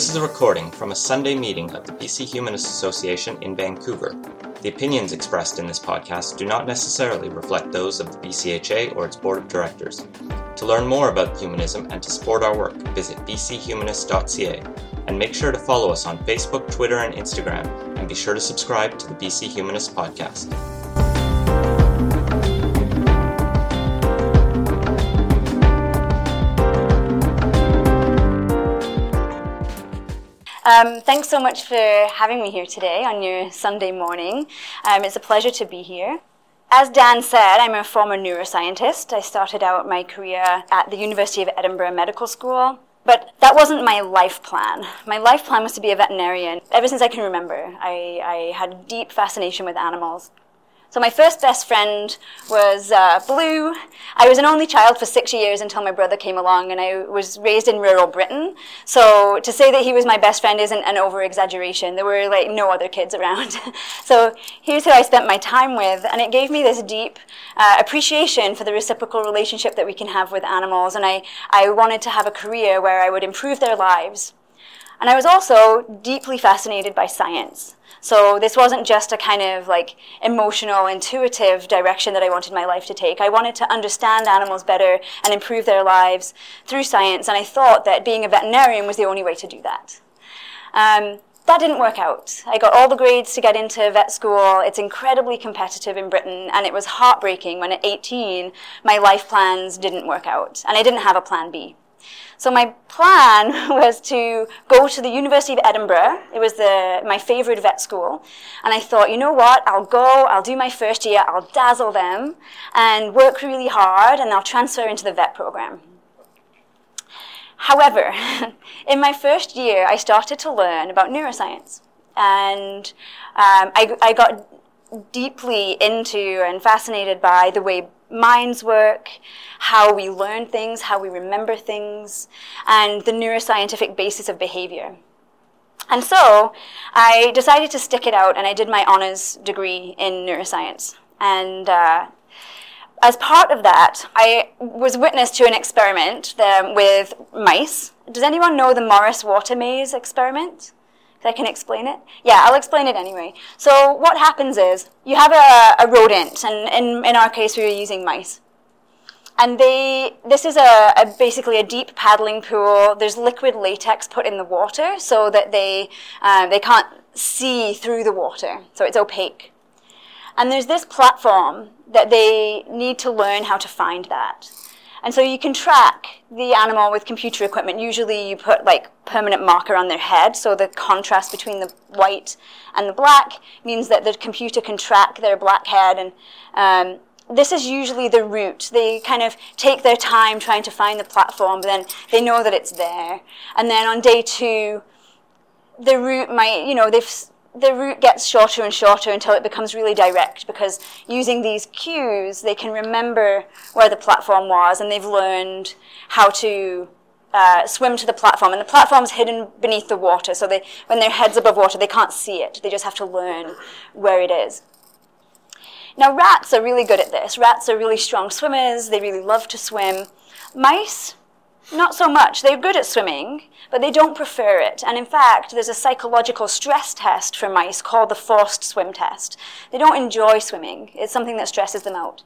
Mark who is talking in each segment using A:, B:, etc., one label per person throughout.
A: This is a recording from a Sunday meeting of the BC Humanist Association in Vancouver. The opinions expressed in this podcast do not necessarily reflect those of the BCHA or its board of directors. To learn more about humanism and to support our work, visit bchumanist.ca and make sure to follow us on Facebook, Twitter, and Instagram, and be sure to subscribe to the BC Humanist podcast.
B: Um, thanks so much for having me here today on your Sunday morning. Um, it's a pleasure to be here. As Dan said, I'm a former neuroscientist. I started out my career at the University of Edinburgh Medical School. But that wasn't my life plan. My life plan was to be a veterinarian. Ever since I can remember, I, I had deep fascination with animals. So my first best friend was uh, Blue. I was an only child for six years until my brother came along, and I was raised in rural Britain. So to say that he was my best friend isn't an over-exaggeration. There were like no other kids around. so here's who I spent my time with, and it gave me this deep uh, appreciation for the reciprocal relationship that we can have with animals. And I, I wanted to have a career where I would improve their lives. And I was also deeply fascinated by science. So this wasn't just a kind of like emotional, intuitive direction that I wanted my life to take. I wanted to understand animals better and improve their lives through science, and I thought that being a veterinarian was the only way to do that. Um, that didn't work out. I got all the grades to get into vet school. It's incredibly competitive in Britain, and it was heartbreaking when at 18 my life plans didn't work out, and I didn't have a plan B. So my plan was to go to the University of Edinburgh. It was the, my favorite vet school. And I thought, you know what? I'll go, I'll do my first year, I'll dazzle them and work really hard and I'll transfer into the vet program. However, in my first year, I started to learn about neuroscience. And um, I, I got deeply into and fascinated by the way minds work, how we learn things, how we remember things, and the neuroscientific basis of behavior. And so I decided to stick it out and I did my honors degree in neuroscience. And uh, as part of that, I was witness to an experiment um, with mice. Does anyone know the Morris water maze experiment? I can explain it? Yeah, I'll explain it anyway. So what happens is you have a, a rodent, and in, in our case we were using mice. And they, this is a, a, basically a deep paddling pool. There's liquid latex put in the water so that they, uh, they can't see through the water, so it's opaque. And there's this platform that they need to learn how to find that. And so you can track the animal with computer equipment. Usually you put like permanent marker on their head, so the contrast between the white and the black means that the computer can track their black head. And um, this is usually the route. They kind of take their time trying to find the platform, but then they know that it's there. And then on day two, the route might, you know, they've the route gets shorter and shorter until it becomes really direct because using these cues, they can remember where the platform was and they've learned how to uh, swim to the platform. And the platform's hidden beneath the water, so they, when their head's above water, they can't see it. They just have to learn where it is. Now, rats are really good at this. Rats are really strong swimmers. They really love to swim. Mice, not so much. They're good at swimming, but they don't prefer it. And in fact, there's a psychological stress test for mice called the forced swim test. They don't enjoy swimming. It's something that stresses them out.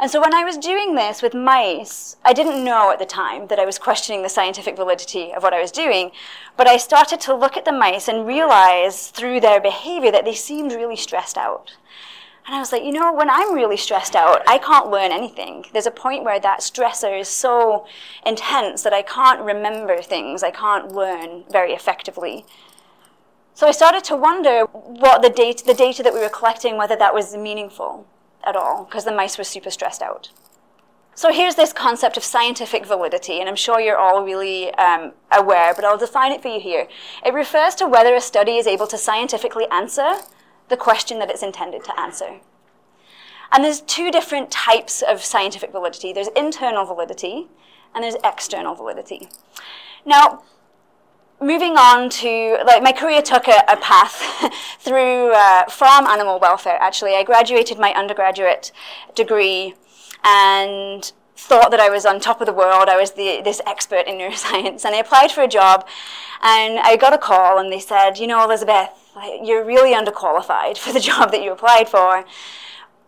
B: And so when I was doing this with mice, I didn't know at the time that I was questioning the scientific validity of what I was doing, but I started to look at the mice and realize through their behavior that they seemed really stressed out. And I was like, you know, when I'm really stressed out, I can't learn anything. There's a point where that stressor is so intense that I can't remember things. I can't learn very effectively. So I started to wonder what the data, the data that we were collecting, whether that was meaningful at all, because the mice were super stressed out. So here's this concept of scientific validity, and I'm sure you're all really um, aware, but I'll define it for you here. It refers to whether a study is able to scientifically answer the question that it's intended to answer. And there's two different types of scientific validity. There's internal validity and there's external validity. Now, moving on to, like, my career took a, a path through uh, farm animal welfare, actually. I graduated my undergraduate degree and thought that I was on top of the world. I was the, this expert in neuroscience. And I applied for a job and I got a call and they said, you know, Elizabeth, you're really underqualified for the job that you applied for.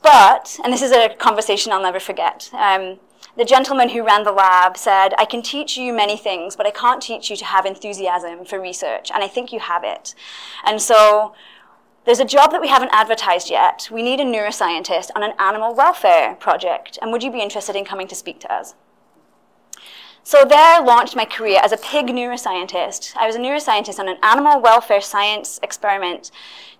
B: But, and this is a conversation I'll never forget, um, the gentleman who ran the lab said, I can teach you many things, but I can't teach you to have enthusiasm for research. And I think you have it. And so there's a job that we haven't advertised yet. We need a neuroscientist on an animal welfare project. And would you be interested in coming to speak to us? So there I launched my career as a pig neuroscientist. I was a neuroscientist on an animal welfare science experiment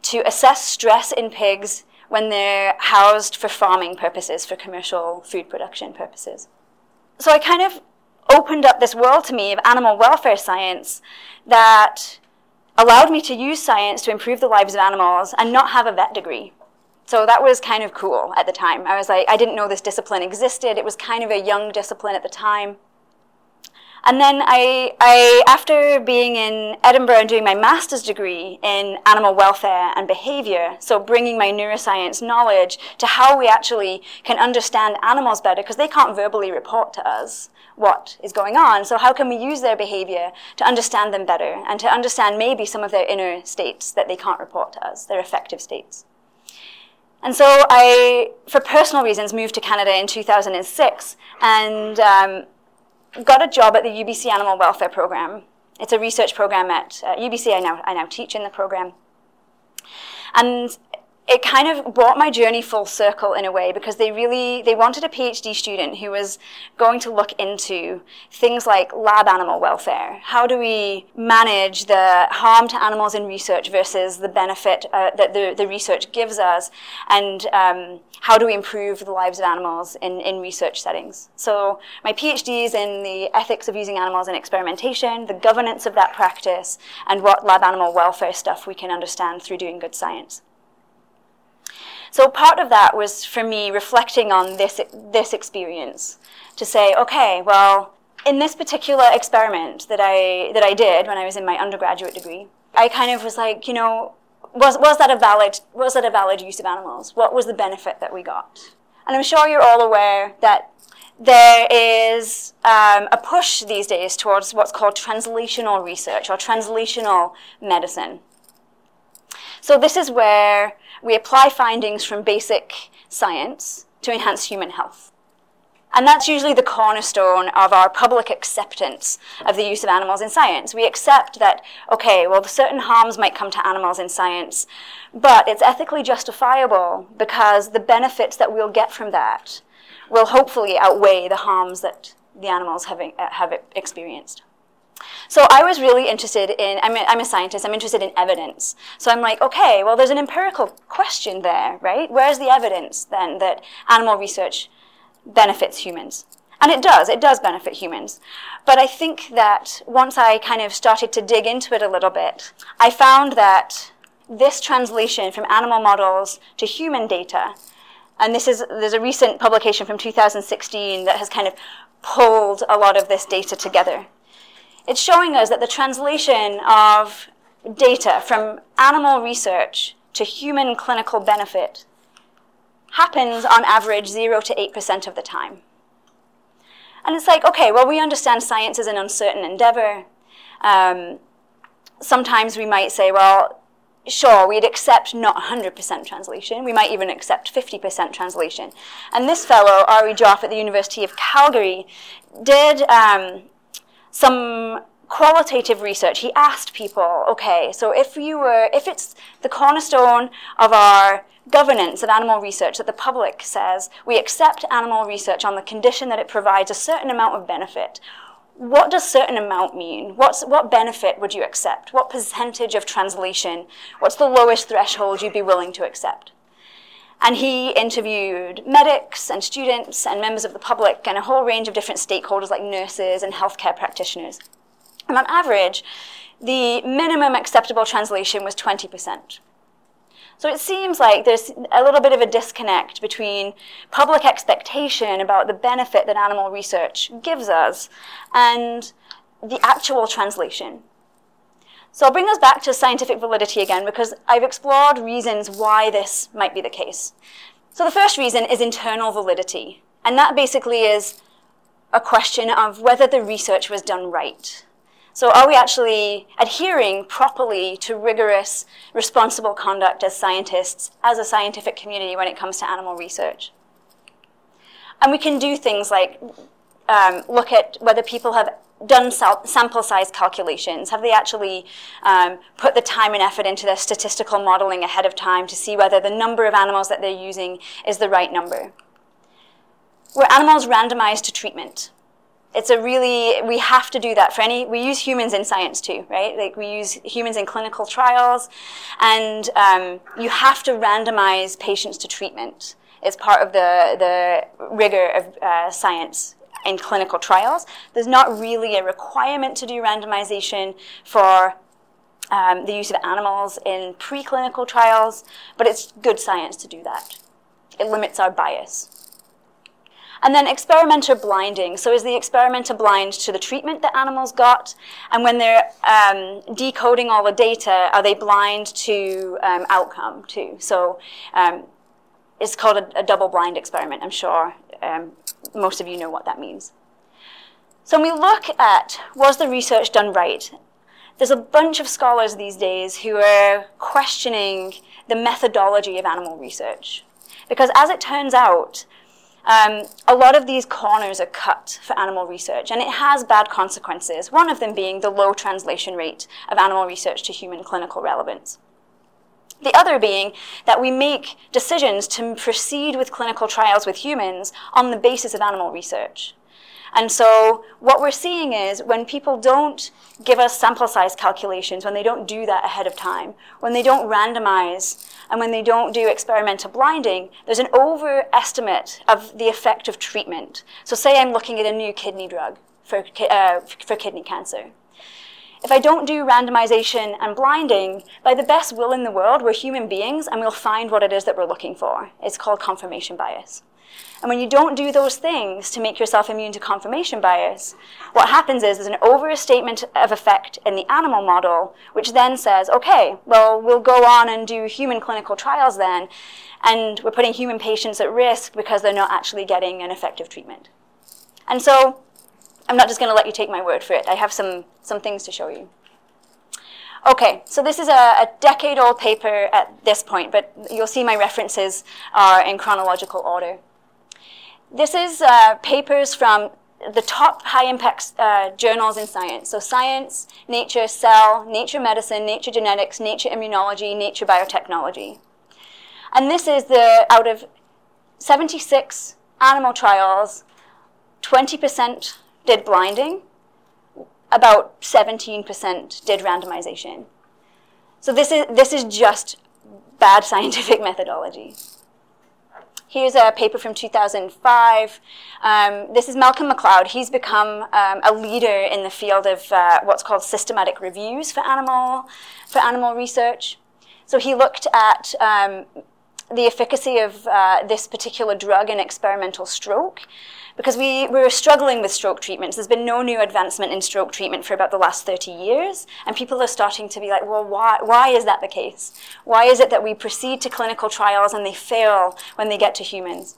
B: to assess stress in pigs when they're housed for farming purposes, for commercial food production purposes. So I kind of opened up this world to me of animal welfare science that allowed me to use science to improve the lives of animals and not have a vet degree. So that was kind of cool at the time. I was like, I didn't know this discipline existed. It was kind of a young discipline at the time. And then I, I, after being in Edinburgh and doing my master's degree in animal welfare and behavior, so bringing my neuroscience knowledge to how we actually can understand animals better, because they can't verbally report to us what is going on. So how can we use their behavior to understand them better and to understand maybe some of their inner states that they can't report to us, their affective states? And so I, for personal reasons, moved to Canada in 2006 and um, got a job at the UBC Animal Welfare Program. It's a research program at uh, UBC. I now, I now teach in the program. And it kind of brought my journey full circle in a way because they really they wanted a phd student who was going to look into things like lab animal welfare. How do we manage the harm to animals in research versus the benefit uh, that the, the research gives us? And um, how do we improve the lives of animals in, in research settings? So my phd is in the ethics of using animals in experimentation the governance of that practice and what lab animal welfare stuff we can understand through doing good science so part of that was for me reflecting on this, this experience to say, okay, well, in this particular experiment that I, that I did when I was in my undergraduate degree, I kind of was like, you know, was, was, that a valid, was that a valid use of animals? What was the benefit that we got? And I'm sure you're all aware that there is um, a push these days towards what's called translational research or translational medicine. So this is where we apply findings from basic science to enhance human health. And that's usually the cornerstone of our public acceptance of the use of animals in science. We accept that, okay, well, certain harms might come to animals in science, but it's ethically justifiable because the benefits that we'll get from that will hopefully outweigh the harms that the animals have, have experienced. So I was really interested in, I'm a, I'm a scientist, I'm interested in evidence. So I'm like, okay, well, there's an empirical question there, right? Where's the evidence then that animal research benefits humans? And it does, it does benefit humans. But I think that once I kind of started to dig into it a little bit, I found that this translation from animal models to human data, and this is, there's a recent publication from 2016 that has kind of pulled a lot of this data together. It's showing us that the translation of data from animal research to human clinical benefit happens on average 0 to 8% of the time. And it's like, okay, well, we understand science is an uncertain endeavor. Um, sometimes we might say, well, sure, we'd accept not 100% translation. We might even accept 50% translation. And this fellow, Ari Joffe at the University of Calgary, did um, some qualitative research. He asked people, okay, so if you were, if it's the cornerstone of our governance of animal research that the public says we accept animal research on the condition that it provides a certain amount of benefit. What does certain amount mean? What's, what benefit would you accept? What percentage of translation? What's the lowest threshold you'd be willing to accept? And he interviewed medics and students and members of the public and a whole range of different stakeholders like nurses and healthcare practitioners. And on average, the minimum acceptable translation was 20%. So it seems like there's a little bit of a disconnect between public expectation about the benefit that animal research gives us and the actual translation. So I'll bring us back to scientific validity again because I've explored reasons why this might be the case. So the first reason is internal validity. And that basically is a question of whether the research was done right. So, are we actually adhering properly to rigorous, responsible conduct as scientists, as a scientific community when it comes to animal research? And we can do things like um, look at whether people have done sample size calculations? Have they actually um, put the time and effort into their statistical modeling ahead of time to see whether the number of animals that they're using is the right number? Were animals randomized to treatment? It's a really, we have to do that for any, we use humans in science too, right? Like we use humans in clinical trials, and um, you have to randomize patients to treatment. It's part of the, the rigor of uh, science in clinical trials. There's not really a requirement to do randomization for um, the use of animals in preclinical trials, but it's good science to do that. It limits our bias. And then experimenter blinding. So is the experimenter blind to the treatment that animals got? And when they're um, decoding all the data, are they blind to um, outcome too? So um, it's called a, a, double blind experiment, I'm sure. Most of you know what that means. So when we look at was the research done right, there's a bunch of scholars these days who are questioning the methodology of animal research. Because as it turns out, um, a lot of these corners are cut for animal research, and it has bad consequences, one of them being the low translation rate of animal research to human clinical relevance. The other being that we make decisions to proceed with clinical trials with humans on the basis of animal research. And so what we're seeing is when people don't give us sample size calculations, when they don't do that ahead of time, when they don't randomize, and when they don't do experimental blinding, there's an overestimate of the effect of treatment. So say I'm looking at a new kidney drug for, uh, for kidney cancer. If I don't do randomization and blinding, by the best will in the world, we're human beings and we'll find what it is that we're looking for. It's called confirmation bias. And when you don't do those things to make yourself immune to confirmation bias, what happens is there's an overstatement of effect in the animal model, which then says, okay, well, we'll go on and do human clinical trials then, and we're putting human patients at risk because they're not actually getting an effective treatment. And so I'm not just going to let you take my word for it. I have some, some things to show you. Okay, so this is a, a decade old paper at this point, but you'll see my references are in chronological order. This is uh, papers from the top high impact uh, journals in science. So, Science, Nature, Cell, Nature Medicine, Nature Genetics, Nature Immunology, Nature Biotechnology. And this is the out of 76 animal trials, 20% did blinding, about 17% did randomization. So this is, this is just bad scientific methodology. Here's a paper from 2005. Um, this is Malcolm Macleod. He's become um, a leader in the field of uh, what's called systematic reviews for animal, for animal research. So he looked at um, the efficacy of uh, this particular drug in experimental stroke because we, we were struggling with stroke treatments. There's been no new advancement in stroke treatment for about the last 30 years, and people are starting to be like, well, why, why is that the case? Why is it that we proceed to clinical trials and they fail when they get to humans?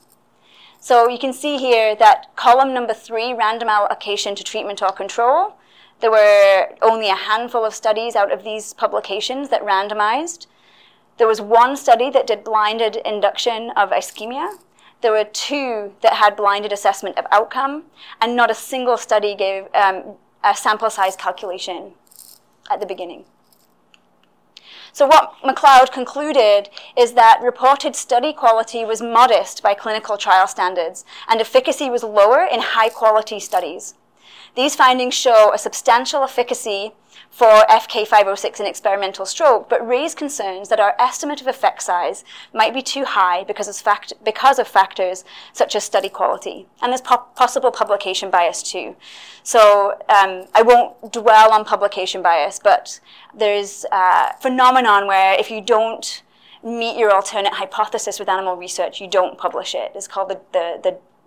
B: So you can see here that column number three, random allocation to treatment or control, there were only a handful of studies out of these publications that randomized. There was one study that did blinded induction of ischemia, there were two that had blinded assessment of outcome, and not a single study gave um, a sample size calculation at the beginning. So, what Macleod concluded is that reported study quality was modest by clinical trial standards, and efficacy was lower in high quality studies. These findings show a substantial efficacy for FK506 in experimental stroke, but raise concerns that our estimate of effect size might be too high because of, fact- because of factors such as study quality. And there's po- possible publication bias too. So um, I won't dwell on publication bias, but there's a phenomenon where if you don't meet your alternate hypothesis with animal research, you don't publish it. It's called the, the,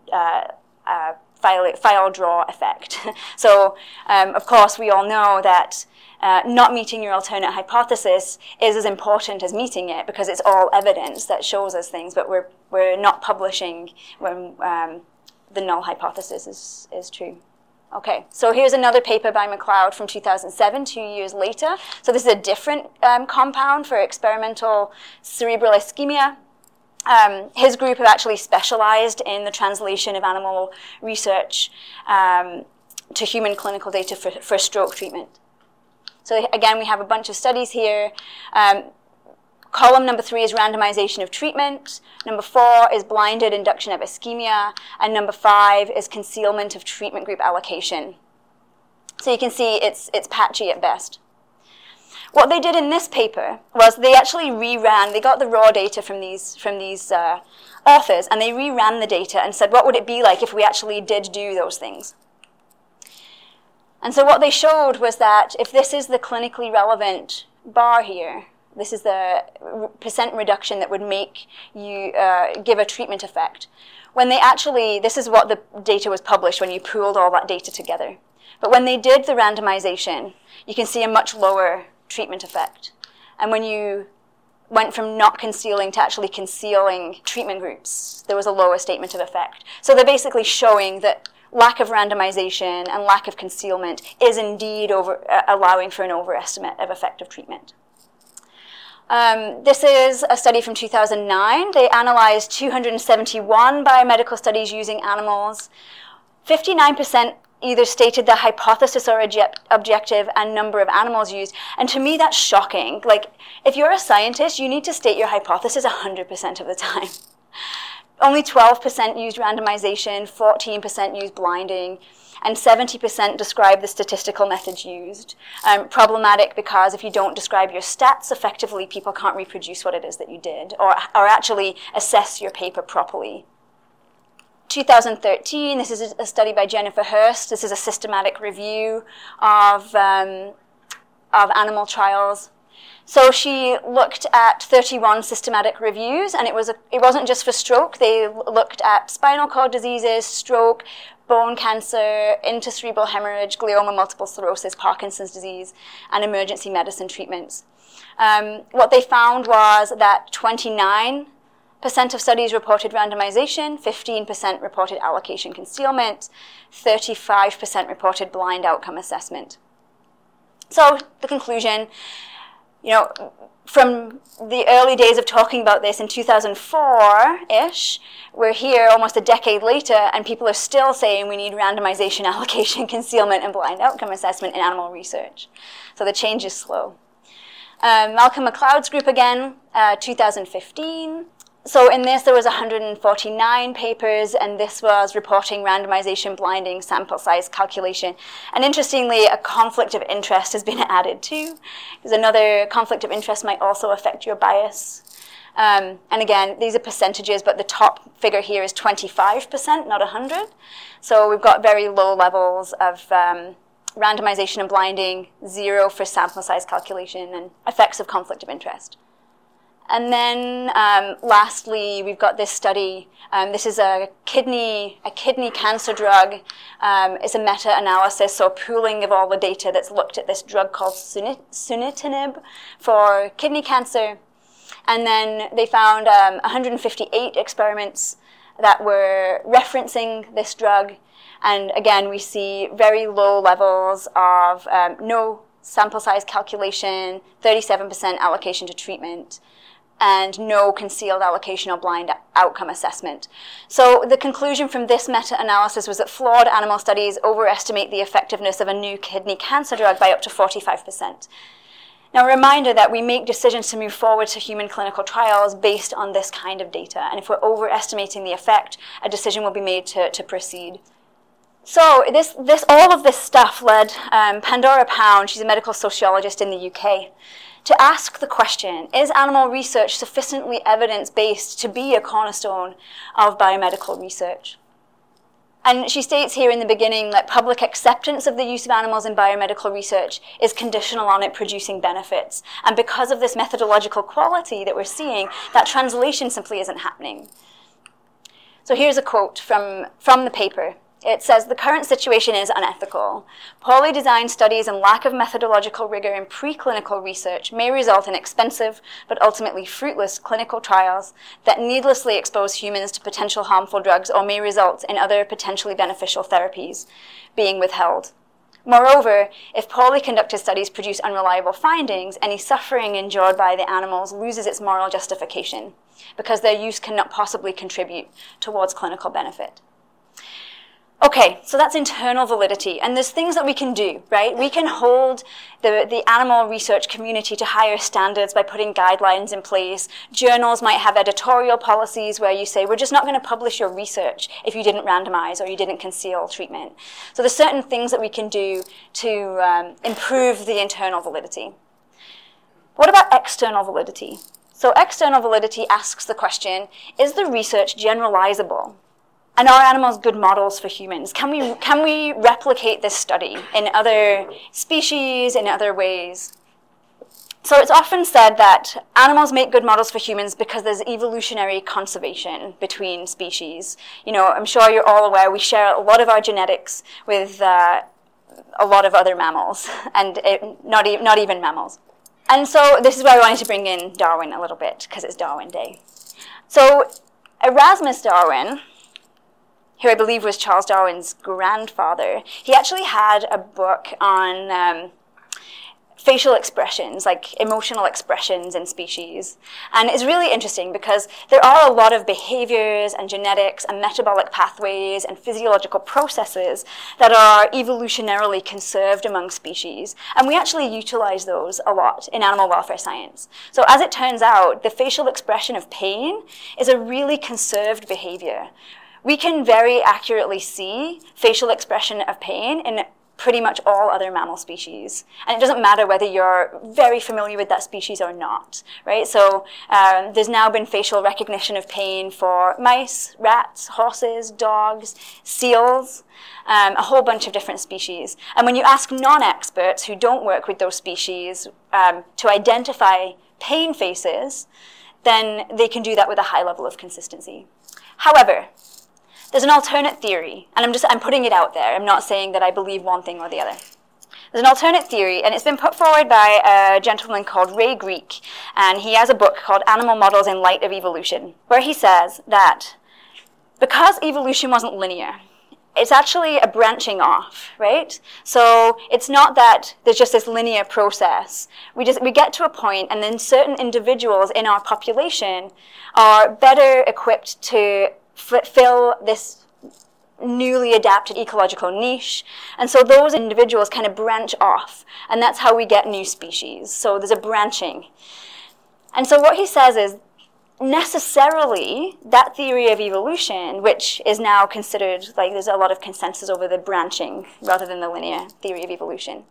B: the uh, uh, file, file drawer effect. so, um, of course, we all know that uh, not meeting your alternate hypothesis is as important as meeting it because it's all evidence that shows us things, but we're, we're not publishing when, um, the null hypothesis is, is true. Okay, so here's another paper by Macleod from 2007, two years later. So this is a different um, compound for experimental cerebral ischemia. Um, his group have actually specialized in the translation of animal research um, to human clinical data for, for stroke treatment. So again, we have a bunch of studies here. Um, Column number three is randomization of treatment. Number four is blinded induction of ischemia. And number five is concealment of treatment group allocation. So you can see it's, it's patchy at best. What they did in this paper was they actually reran, they got the raw data from these, from these uh, authors, and they reran the data and said, what would it be like if we actually did do those things? And so what they showed was that if this is the clinically relevant bar here, this is the percent reduction that would make you uh, give a treatment effect. When they actually, this is what the data was published when you pooled all that data together. But when they did the randomization, you can see a much lower treatment effect. And when you went from not concealing to actually concealing treatment groups, there was a lower statement of effect. So they're basically showing that lack of randomization and lack of concealment is indeed over, uh, allowing for an overestimate of effective treatment. Um, this is a study from 2009. They analyzed 271 biomedical studies using animals. 59% either stated the hypothesis or objective and number of animals used. And to me, that's shocking. Like, if you're a scientist, you need to state your hypothesis 100% of the time. Only 12% used randomization, 14% used blinding, and 70% describe the statistical methods used. Um, problematic because if you don't describe your stats effectively, people can't reproduce what it is that you did or, or actually assess your paper properly. 2013, this is a study by Jennifer Hirst. This is a systematic review of, um, of animal trials. So she looked at 31 systematic reviews, and it, was a, it wasn't just for stroke. They looked at spinal cord diseases, stroke, bone cancer, intracerebral hemorrhage, glioma, multiple sclerosis, Parkinson's disease, and emergency medicine treatments. Um, what they found was that 29% of studies reported randomization, 15% reported allocation concealment, 35% reported blind outcome assessment. So the conclusion, you know, from the early days of talking about this in 2004 ish, we're here almost a decade later, and people are still saying we need randomization, allocation, concealment, and blind outcome assessment in animal research. So the change is slow. Um, Malcolm Macleod's group again, uh, 2015 so in this, there was 149 papers, and this was reporting randomization, blinding, sample size calculation. And interestingly, a conflict of interest has been added too, because another conflict of interest might also affect your bias. Um, and again, these are percentages, but the top figure here is 25%, not 100. So we've got very low levels of um, randomization and blinding, zero for sample size calculation, and effects of conflict of interest. And then um, lastly, we've got this study. Um, this is a kidney, a kidney cancer drug. Um, it's a meta-analysis, so pooling of all the data that's looked at this drug called sunitinib for kidney cancer. And then they found 158 um, experiments that were referencing this drug. And again, we see very low levels of um, no sample size calculation, 37% allocation to treatment and no concealed allocation or blind outcome assessment. So the conclusion from this meta-analysis was that flawed animal studies overestimate the effectiveness of a new kidney cancer drug by up to 45%. Now, a reminder that we make decisions to move forward to human clinical trials based on this kind of data. And if we're overestimating the effect, a decision will be made to, to proceed. So this, this, all of this stuff led um, Pandora Pound, she's a medical sociologist in the UK, to ask the question Is animal research sufficiently evidence based to be a cornerstone of biomedical research? And she states here in the beginning that public acceptance of the use of animals in biomedical research is conditional on it producing benefits. And because of this methodological quality that we're seeing, that translation simply isn't happening. So here's a quote from, from the paper. It says the current situation is unethical. Poorly designed studies and lack of methodological rigor in preclinical research may result in expensive but ultimately fruitless clinical trials that needlessly expose humans to potential harmful drugs or may result in other potentially beneficial therapies being withheld. Moreover, if poorly conducted studies produce unreliable findings, any suffering endured by the animals loses its moral justification because their use cannot possibly contribute towards clinical benefit. Okay, so that's internal validity. And there's things that we can do, right? We can hold the, the animal research community to higher standards by putting guidelines in place. Journals might have editorial policies where you say, we're just not going to publish your research if you didn't randomize or you didn't conceal treatment. So there's certain things that we can do to um, improve the internal validity. What about external validity? So external validity asks the question, is the research generalizable? And are animals good models for humans? Can we, can we replicate this study in other species, in other ways? So it's often said that animals make good models for humans because there's evolutionary conservation between species. You know, I'm sure you're all aware we share a lot of our genetics with uh, a lot of other mammals, and it, not, e- not even mammals. And so this is why I wanted to bring in Darwin a little bit, because it's Darwin Day. So Erasmus Darwin who I believe was Charles Darwin's grandfather, he actually had a book on um, facial expressions, like emotional expressions in species. And it's really interesting because there are a lot of behaviors and genetics and metabolic pathways and physiological processes that are evolutionarily conserved among species. And we actually utilize those a lot in animal welfare science. So as it turns out, the facial expression of pain is a really conserved behavior we can very accurately see facial expression of pain in pretty much all other mammal species. And it doesn't matter whether you're very familiar with that species or not, right? So um, there's now been facial recognition of pain for mice, rats, horses, dogs, seals, um, a whole bunch of different species. And when you ask non-experts who don't work with those species um, to identify pain faces, then they can do that with a high level of consistency. However, there's an alternate theory, and I'm just I'm putting it out there. I'm not saying that I believe one thing or the other. There's an alternate theory, and it's been put forward by a gentleman called Ray Greek, and he has a book called Animal Models in Light of Evolution, where he says that because evolution wasn't linear, it's actually a branching off, right? So it's not that there's just this linear process. We just we get to a point, and then certain individuals in our population are better equipped to fill this newly adapted ecological niche. And so those individuals kind of branch off, and that's how we get new species. So there's a branching. And so what he says is necessarily that theory of evolution, which is now considered like there's a lot of consensus over the branching rather than the linear theory of evolution,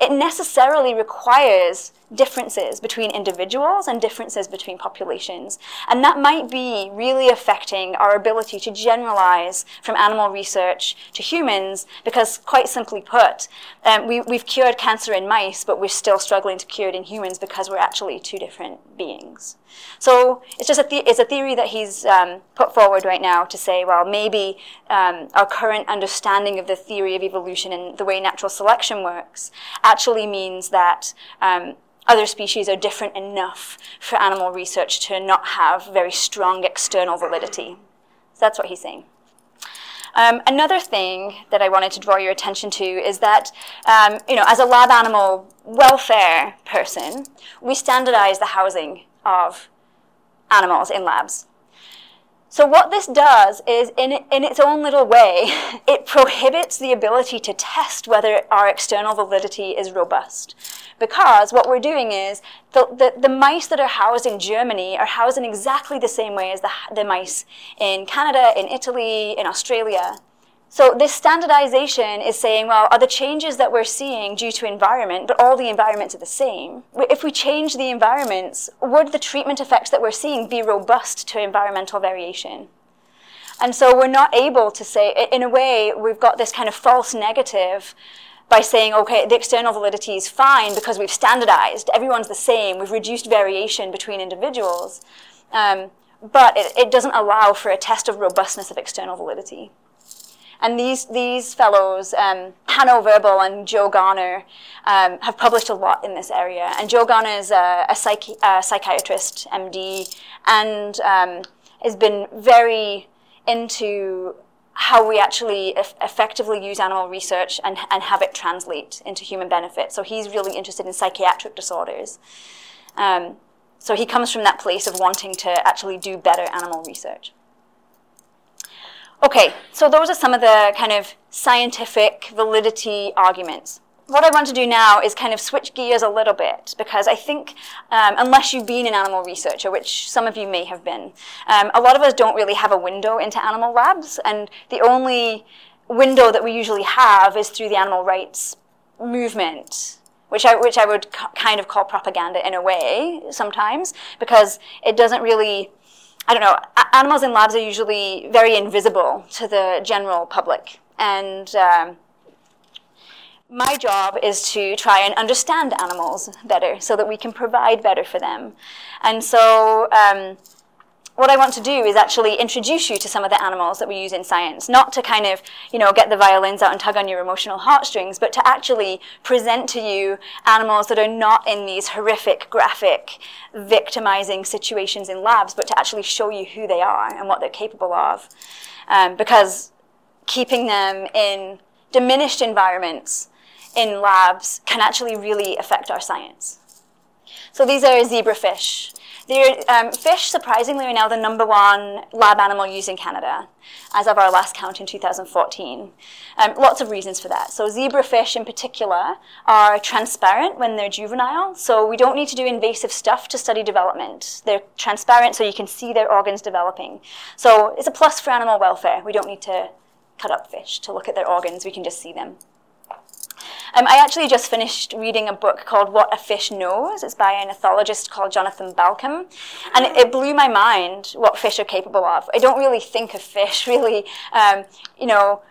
B: it necessarily requires differences between individuals and differences between populations. And that might be really affecting our ability to generalize from animal research to humans, because quite simply put, um, we, we've cured cancer in mice, but we're still struggling to cure it in humans because we're actually two different beings. So it's just a, the- it's a theory that he's um, put forward right now to say, well, maybe um, our current understanding of the theory of evolution and the way natural selection works actually means that um, other species are different enough for animal research to not have very strong external validity. So that's what he's saying. Um, another thing that I wanted to draw your attention to is that, um, you know, as a lab animal welfare person, we standardize the housing of animals in labs. So what this does is, in, in its own little way, it prohibits the ability to test whether our external validity is robust. Because what we're doing is, the, the, the mice that are housed in Germany are housed in exactly the same way as the, the mice in Canada, in Italy, in Australia. So this standardization is saying, well, are the changes that we're seeing due to environment, but all the environments are the same? If we change the environments, would the treatment effects that we're seeing be robust to environmental variation? And so we're not able to say, in a way, we've got this kind of false negative by saying, okay, the external validity is fine because we've standardized, everyone's the same, we've reduced variation between individuals. Um, but it, it doesn't allow for a test of robustness of external validity. And these, these fellows, um, Hanno Würbel and Joe Garner, um, have published a lot in this area. And Joe Garner is a, a, psychi- a psychiatrist, MD, and um, has been very into how we actually eff- effectively use animal research and, and have it translate into human benefit. So he's really interested in psychiatric disorders. Um, so he comes from that place of wanting to actually do better animal research. Okay, so those are some of the kind of scientific validity arguments. What I want to do now is kind of switch gears a little bit because I think, um, unless you've been an animal researcher, which some of you may have been, um, a lot of us don't really have a window into animal labs, and the only window that we usually have is through the animal rights movement, which I, which I would kind of call propaganda in a way sometimes, because it doesn't really I don't know, animals in labs are usually very invisible to the general public. And um, my job is to try and understand animals better so that we can provide better for them. And so, um, what I want to do is actually introduce you to some of the animals that we use in science, not to kind of, you know, get the violins out and tug on your emotional heartstrings, but to actually present to you animals that are not in these horrific, graphic, victimizing situations in labs, but to actually show you who they are and what they're capable of. Um, because keeping them in diminished environments in labs can actually really affect our science. So these are zebrafish. Um, fish, surprisingly, are now the number one lab animal used in Canada, as of our last count in 2014. Um, lots of reasons for that. So zebrafish, in particular, are transparent when they're juvenile, so we don't need to do invasive stuff to study development. They're transparent, so you can see their organs developing. So it's a plus for animal welfare. We don't need to cut up fish to look at their organs. We can just see them. Um, I actually just finished reading a book called What a Fish Knows. It's by an ethologist called Jonathan Balcombe. And it, it blew my mind what fish are capable of. I don't really think of fish really, um, you know,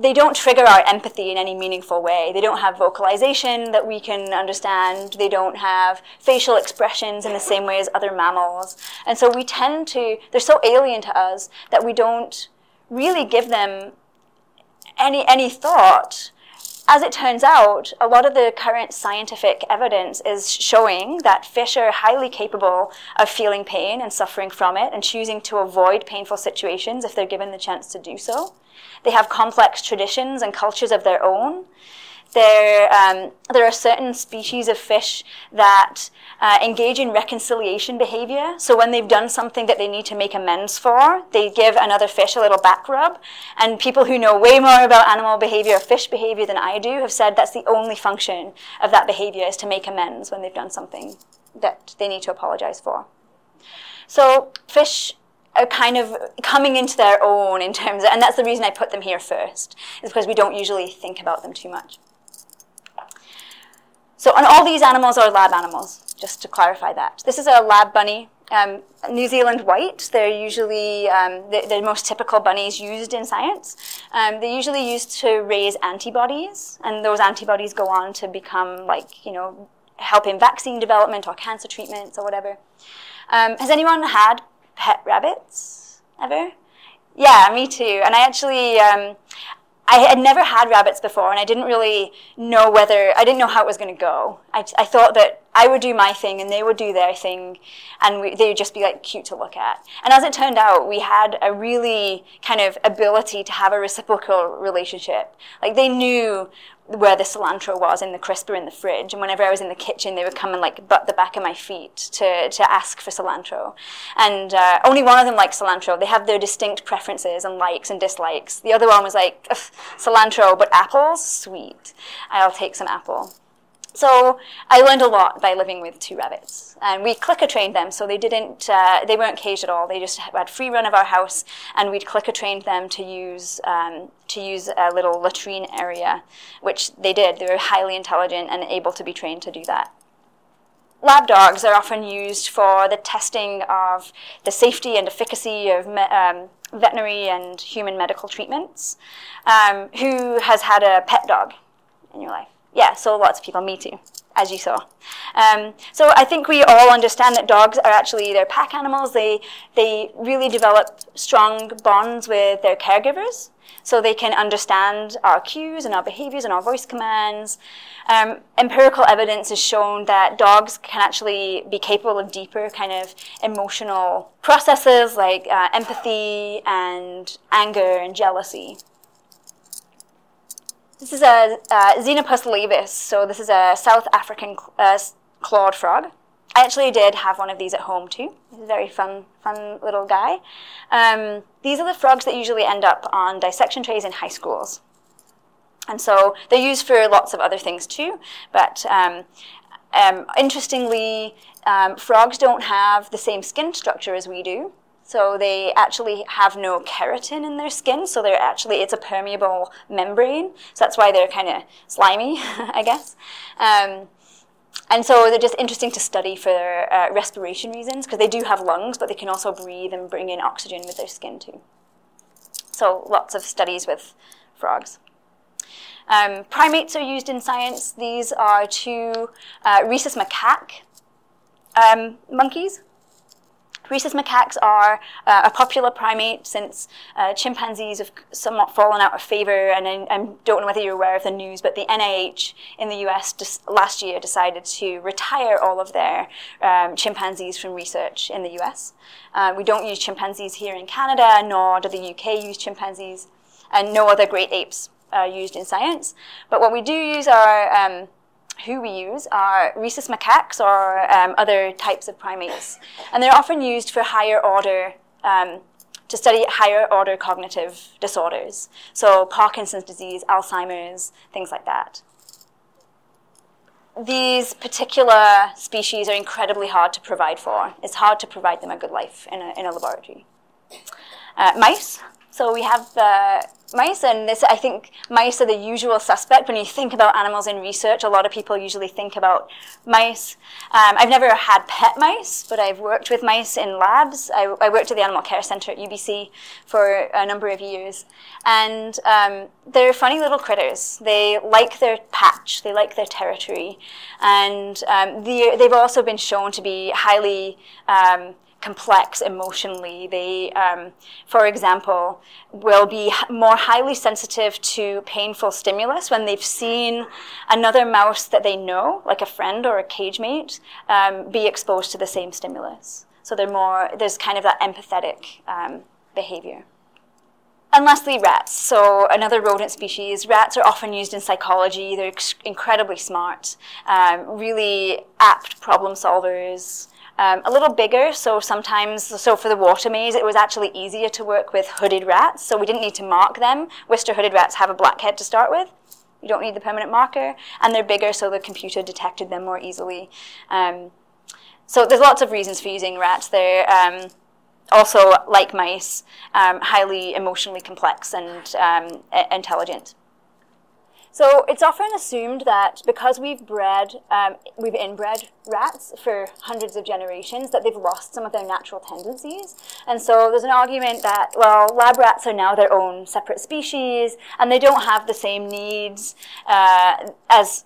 B: they don't trigger our empathy in any meaningful way. They don't have vocalization that we can understand. They don't have facial expressions in the same way as other mammals. And so we tend to, they're so alien to us that we don't really give them any, any thought as it turns out, a lot of the current scientific evidence is showing that fish are highly capable of feeling pain and suffering from it and choosing to avoid painful situations if they're given the chance to do so. They have complex traditions and cultures of their own. There, um, there are certain species of fish that uh, engage in reconciliation behavior. So when they've done something that they need to make amends for, they give another fish a little back rub. And people who know way more about animal behavior or fish behavior than I do have said that's the only function of that behavior is to make amends when they've done something that they need to apologize for. So fish are kind of coming into their own in terms of, and that's the reason I put them here first, is because we don't usually think about them too much. So, and all these animals are lab animals just to clarify that. This is a lab bunny, um, New Zealand white. They're usually um, the, the, most typical bunnies used in science. Um, they're usually used to raise antibodies, and those antibodies go on to become like you know help in vaccine development or cancer treatments or whatever. Um, has anyone had pet rabbits ever? Yeah, me too. And I actually, um, I had never had rabbits before, and I didn't really know whether I didn't know how it was going to go. I, I thought that I would do my thing, and they would do their thing, and we, they would just be like cute to look at. And as it turned out, we had a really kind of ability to have a reciprocal relationship. Like they knew where the cilantro was in the crisper in the fridge. And whenever I was in the kitchen, they would come and like butt the back of my feet to, to ask for cilantro. And uh, only one of them liked cilantro. They have their distinct preferences and likes and dislikes. The other one was like, cilantro, but apples? Sweet. I'll take some apple. So I learned a lot by living with two rabbits, and we clicker trained them. So they didn't, uh, they weren't caged at all. They just had free run of our house, and we'd clicker trained them to use um, to use a little latrine area, which they did. They were highly intelligent and able to be trained to do that. Lab dogs are often used for the testing of the safety and efficacy of me- um, veterinary and human medical treatments. Um, who has had a pet dog in your life? Yeah, so lots of people, me too. as you saw. Um, so I think we all understand that dogs are actually they're pack animals. They they really develop strong bonds with their caregivers, so they can understand our cues and our behaviors and our voice commands. Um, empirical evidence has shown that dogs can actually be capable of deeper kind of emotional processes like uh, empathy and anger and jealousy. This is a uh, Xenopus laevis, so this is a South African uh, clawed frog. I actually did have one of these at home too. He's a very fun, fun little guy. Um, these are the frogs that usually end up on dissection trays in high schools. And so they're used for lots of other things too. But um, um, interestingly, um, frogs don't have the same skin structure as we do. So they actually have no keratin in their skin, so they're actually, it's a permeable membrane. So that's why they're kind of slimy, I guess. Um, and so they're just interesting to study for uh, respiration reasons, because they do have lungs, but they can also breathe and bring in oxygen with their skin too. So lots of studies with frogs. Um, primates are used in science. These are two uh, rhesus macaque um, monkeys. Rhesus macaques are uh, a popular primate since uh, chimpanzees have somewhat fallen out of favor. And I, I, don't know whether you're aware of the news, but the NIH in the US last year decided to retire all of their um, chimpanzees from research in the US. Uh, we don't use chimpanzees here in Canada, nor do the UK use chimpanzees, and no other great apes are used in science. But what we do use are um, who we use are rhesus macaques or um, other types of primates. And they're often used for higher order, um, to study higher order cognitive disorders. So Parkinson's disease, Alzheimer's, things like that. These particular species are incredibly hard to provide for. It's hard to provide them a good life in a, in a laboratory. Uh, mice. So we have uh, mice, and this, I think mice are the usual suspect. When you think about animals in research, a lot of people usually think about mice. Um, I've never had pet mice, but I've worked with mice in labs. I, I, worked at the Animal Care Center at UBC for a number of years. And um, they're funny little critters. They like their patch, they like their territory. And um, they've also been shown to be highly um, complex emotionally. They, um, for example, will be more highly sensitive to painful stimulus when they've seen another mouse that they know, like a friend or a cage mate, um, be exposed to the same stimulus. So they're more, there's kind of that empathetic um, behavior. And lastly, rats. So another rodent species. Rats are often used in psychology. They're ex- incredibly smart, um, really apt problem solvers, um, a little bigger, so sometimes, so for the water maze, it was actually easier to work with hooded rats, so we didn't need to mark them. Worcester hooded rats have a black head to start with. You don't need the permanent marker, and they're bigger, so the computer detected them more easily. Um, so there's lots of reasons for using rats. They're um, also, like mice, um, highly emotionally complex and um, intelligent. So it's often assumed that because we've bred, um, we've inbred rats for hundreds of generations, that they've lost some of their natural tendencies. And so there's an argument that, well, lab rats are now their own separate species, and they don't have the same needs uh, as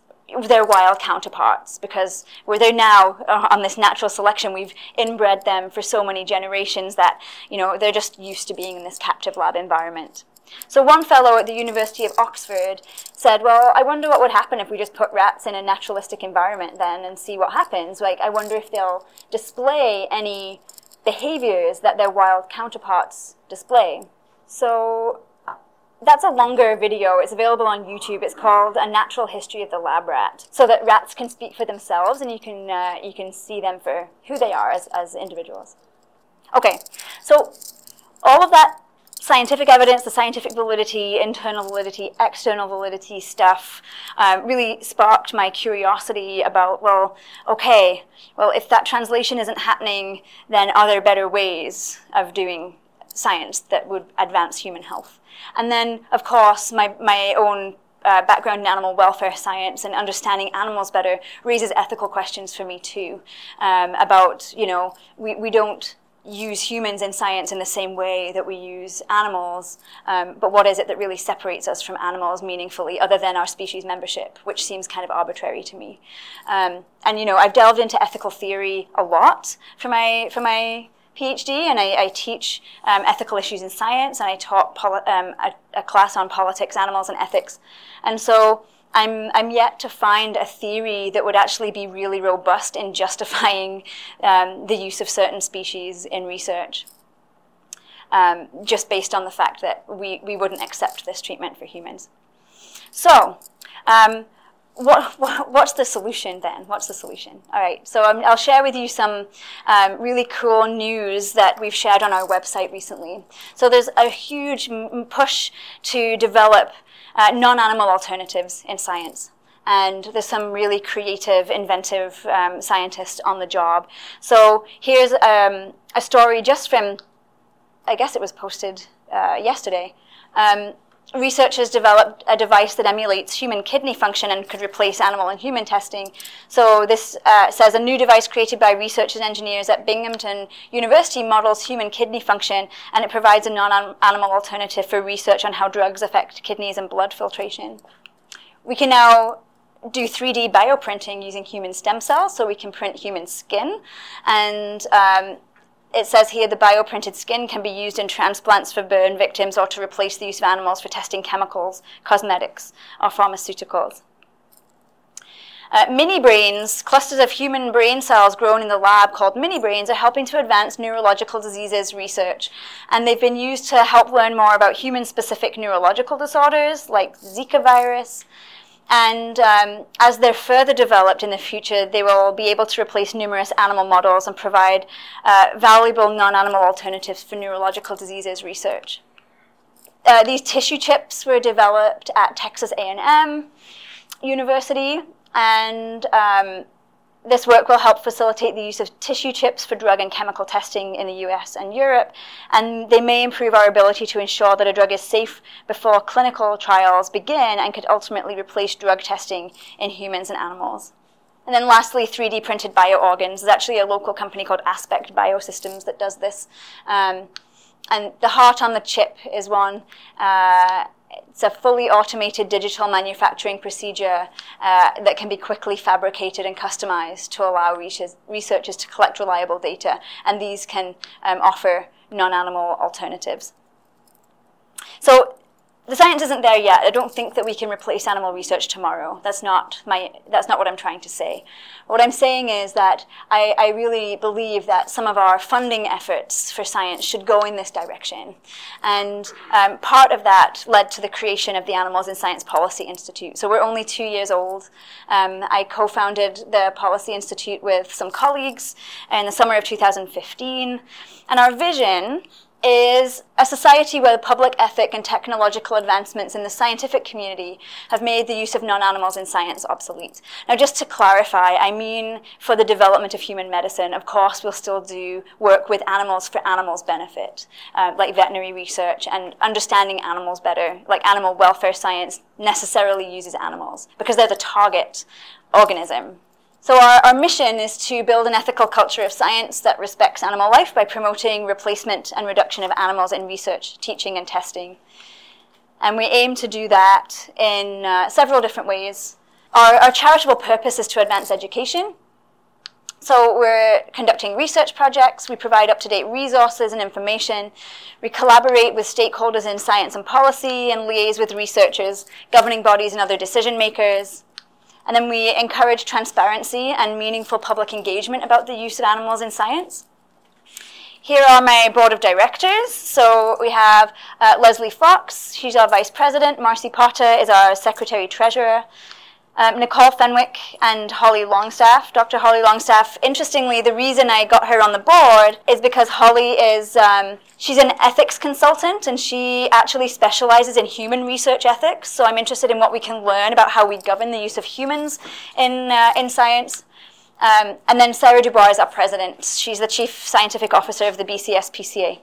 B: their wild counterparts because where they're now uh, on this natural selection we've inbred them for so many generations that you know they're just used to being in this captive lab environment so one fellow at the University of Oxford said, well, I wonder what would happen if we just put rats in a naturalistic environment then and see what happens. Like, I wonder if they'll display any behaviors that their wild counterparts display. So that's a longer video. It's available on YouTube. It's called A Natural History of the Lab Rat, so that rats can speak for themselves and you can, uh, you can see them for who they are as, as individuals. Okay, so all of that scientific evidence, the scientific validity, internal validity, external validity stuff um, really sparked my curiosity about, well, okay, well, if that translation isn't happening, then are there better ways of doing science that would advance human health? And then, of course, my, my own uh, background in animal welfare science and understanding animals better raises ethical questions for me too um, about, you know, we, we don't use humans in science in the same way that we use animals, um, but what is it that really separates us from animals meaningfully, other than our species membership, which seems kind of arbitrary to me. Um, and you know, I've delved into ethical theory a lot for my for my PhD, and I, I teach um, ethical issues in science, and I taught poli- um, a, a class on politics, animals, and ethics, and so. I'm, I'm yet to find a theory that would actually be really robust in justifying um, the use of certain species in research, um, just based on the fact that we, we wouldn't accept this treatment for humans. So, um, what, what, what's the solution then? What's the solution? All right, so i will share with you some um, really cool news that we've shared on our website recently. So there's a huge push to develop uh, non-animal alternatives in science. And there's some really creative, inventive um, scientists on the job. So here's um, a story just from, I guess it was posted uh, yesterday. Um, researchers developed a device that emulates human kidney function and could replace animal and human testing. So this uh, says a new device created by researchers and engineers at Binghamton University models human kidney function, and it provides a non-animal alternative for research on how drugs affect kidneys and blood filtration. We can now do 3D bioprinting using human stem cells, so we can print human skin, and um, it says here the bioprinted skin can be used in transplants for burn victims or to replace the use of animals for testing chemicals, cosmetics, or pharmaceuticals. Uh, mini brains, clusters of human brain cells grown in the lab called mini brains, are helping to advance neurological diseases research. And they've been used to help learn more about human specific neurological disorders like Zika virus, and um, as they're further developed in the future, they will be able to replace numerous animal models and provide uh, valuable non-animal alternatives for neurological diseases research. Uh, these tissue chips were developed at Texas A&M University, and um, this work will help facilitate the use of tissue chips for drug and chemical testing in the US and Europe, and they may improve our ability to ensure that a drug is safe before clinical trials begin and could ultimately replace drug testing in humans and animals. And then lastly, 3D printed bioorgans. There's actually a local company called Aspect Biosystems that does this. Um, and the heart on the chip is one. Uh, it's a fully automated digital manufacturing procedure uh, that can be quickly fabricated and customized to allow researchers to collect reliable data, and these can um, offer non-animal alternatives. So the science isn't there yet. I don't think that we can replace animal research tomorrow. That's not my. That's not what I'm trying to say. What I'm saying is that I, I really believe that some of our funding efforts for science should go in this direction, and um, part of that led to the creation of the Animals in Science Policy Institute. So we're only two years old. Um, I co-founded the Policy Institute with some colleagues in the summer of 2015, and our vision is a society where public ethic and technological advancements in the scientific community have made the use of non-animals in science obsolete. Now, just to clarify, I mean for the development of human medicine. Of course, we'll still do work with animals for animals' benefit, uh, like veterinary research and understanding animals better. Like animal welfare science necessarily uses animals because they're the target organism so our, our mission is to build an ethical culture of science that respects animal life by promoting replacement and reduction of animals in research, teaching, and testing. And we aim to do that in uh, several different ways. Our, our charitable purpose is to advance education. So we're conducting research projects, we provide up-to-date resources and information, we collaborate with stakeholders in science and policy and liaise with researchers, governing bodies and other decision makers, and then we encourage transparency and meaningful public engagement about the use of animals in science. Here are my board of directors. So we have uh, Leslie Fox, she's our vice president. Marcy Potter is our secretary treasurer. Um, Nicole Fenwick and Holly Longstaff. Dr. Holly Longstaff, interestingly, the reason I got her on the board is because Holly is, um, she's an ethics consultant and she actually specializes in human research ethics. So I'm interested in what we can learn about how we govern the use of humans in, uh, in science. Um, and then Sarah Dubois is our president. She's the chief scientific officer of the BCSPCA.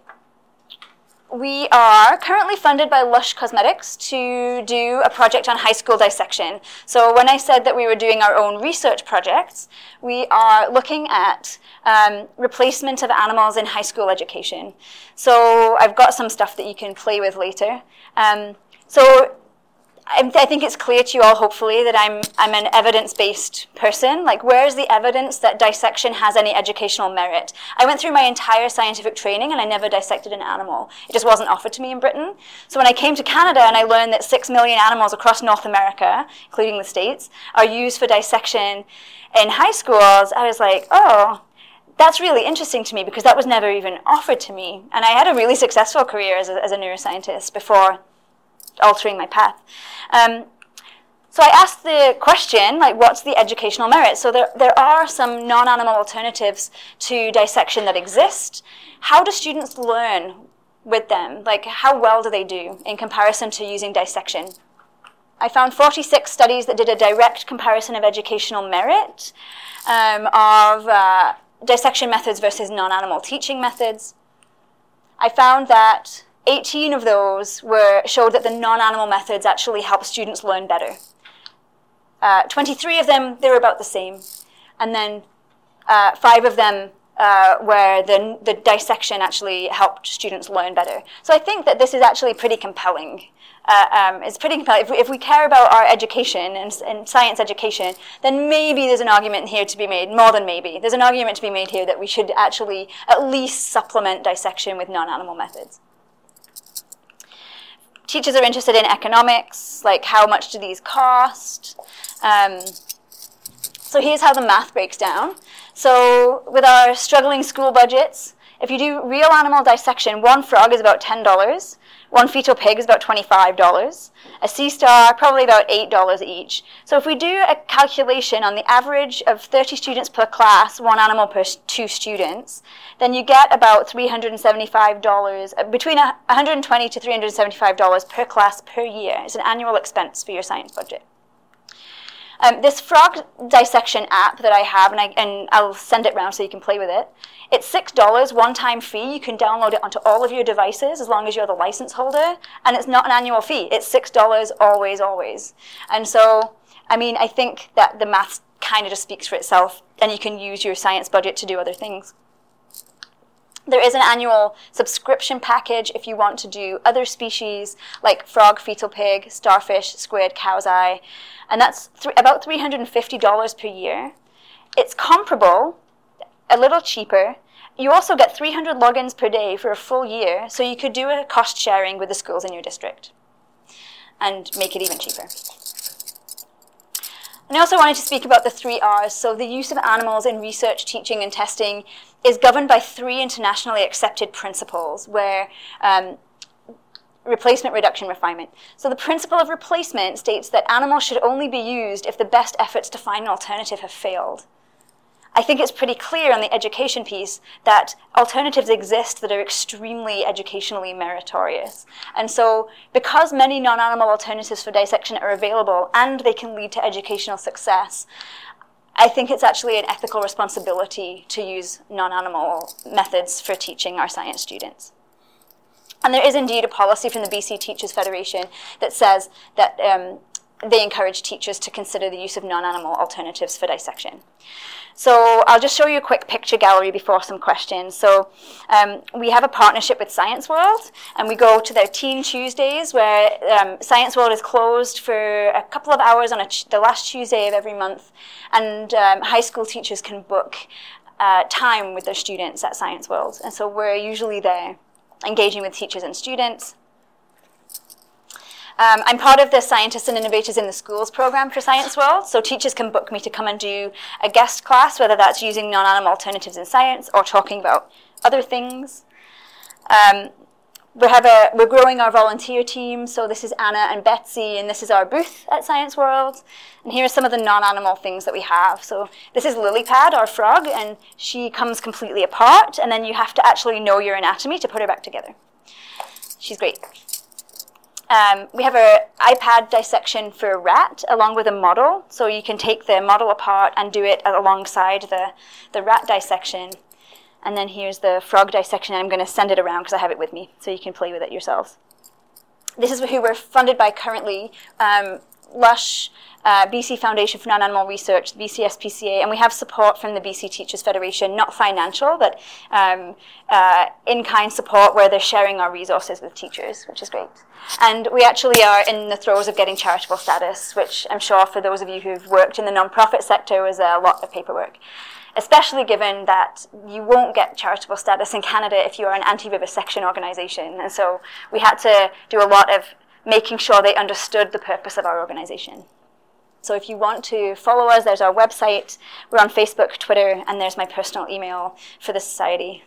B: We are currently funded by Lush Cosmetics to do a project on high school dissection. So when I said that we were doing our own research projects, we are looking at um, replacement of animals in high school education. So I've got some stuff that you can play with later. Um, so I think it's clear to you all, hopefully, that I'm, I'm an evidence based person. Like, where's the evidence that dissection has any educational merit? I went through my entire scientific training and I never dissected an animal. It just wasn't offered to me in Britain. So, when I came to Canada and I learned that six million animals across North America, including the States, are used for dissection in high schools, I was like, oh, that's really interesting to me because that was never even offered to me. And I had a really successful career as a, as a neuroscientist before altering my path. Um, so I asked the question, like, what's the educational merit? So there, there are some non-animal alternatives to dissection that exist. How do students learn with them? Like, how well do they do in comparison to using dissection? I found 46 studies that did a direct comparison of educational merit um, of uh, dissection methods versus non-animal teaching methods. I found that 18 of those were, showed that the non-animal methods actually help students learn better. Uh, 23 of them, they were about the same. And then uh, five of them uh, where the, the dissection actually helped students learn better. So I think that this is actually pretty compelling. Uh, um, it's pretty compelling. If we, if we, care about our education and, and, science education, then maybe there's an argument here to be made, more than maybe. There's an argument to be made here that we should actually at least supplement dissection with non-animal methods teachers are interested in economics, like how much do these cost? Um, so here's how the math breaks down. So with our struggling school budgets, if you do real animal dissection, one frog is about $10. One fetal pig is about $25. A sea star, probably about $8 each. So if we do a calculation on the average of 30 students per class, one animal per two students, then you get about $375, uh, between 120 to $375 per class per year. It's an annual expense for your science budget. Um, this frog dissection app that I have, and, I, and I'll send it around so you can play with it, it's $6, one-time fee. You can download it onto all of your devices as long as you're the license holder. And it's not an annual fee. It's $6 always, always. And so, I mean, I think that the math kind of just speaks for itself. And you can use your science budget to do other things. There is an annual subscription package if you want to do other species like frog, fetal pig, starfish, squid, cow's eye. And that's th- about $350 per year. It's comparable a little cheaper. You also get 300 logins per day for a full year, so you could do a cost sharing with the schools in your district and make it even cheaper. And I also wanted to speak about the three R's. So the use of animals in research, teaching, and testing is governed by three internationally accepted principles where um, replacement, reduction, refinement. So the principle of replacement states that animals should only be used if the best efforts to find an alternative have failed. I think it's pretty clear on the education piece that alternatives exist that are extremely educationally meritorious. And so, because many non animal alternatives for dissection are available and they can lead to educational success, I think it's actually an ethical responsibility to use non animal methods for teaching our science students. And there is indeed a policy from the BC Teachers Federation that says that um, they encourage teachers to consider the use of non animal alternatives for dissection. So I'll just show you a quick picture gallery before some questions. So um, we have a partnership with Science World, and we go to their Teen Tuesdays, where um, Science World is closed for a couple of hours on the last Tuesday of every month, and um, high school teachers can book uh, time with their students at Science World. And so we're usually there, engaging with teachers and students. Um, I'm part of the Scientists and Innovators in the Schools program for Science World, so teachers can book me to come and do a guest class, whether that's using non-animal alternatives in science or talking about other things. Um, we have a, we're growing our volunteer team, so this is Anna and Betsy, and this is our booth at Science World. And here are some of the non-animal things that we have. So this is Lilypad, our frog, and she comes completely apart, and then you have to actually know your anatomy to put her back together. She's great. Um, we have an iPad dissection for a rat along with a model. So you can take the model apart and do it alongside the, the rat dissection. And then here's the frog dissection. I'm going to send it around because I have it with me, so you can play with it yourselves. This is who we're funded by currently. Um, Lush, uh, BC Foundation for Non-Animal Research, the BC SPCA, and we have support from the BC Teachers Federation, not financial, but um, uh, in-kind support where they're sharing our resources with teachers, which is great. And we actually are in the throes of getting charitable status, which I'm sure for those of you who've worked in the non-profit sector is a lot of paperwork especially given that you won't get charitable status in Canada if you are an anti-vivisection organisation. And so we had to do a lot of making sure they understood the purpose of our organisation. So if you want to follow us, there's our website. We're on Facebook, Twitter, and there's my personal email for the society.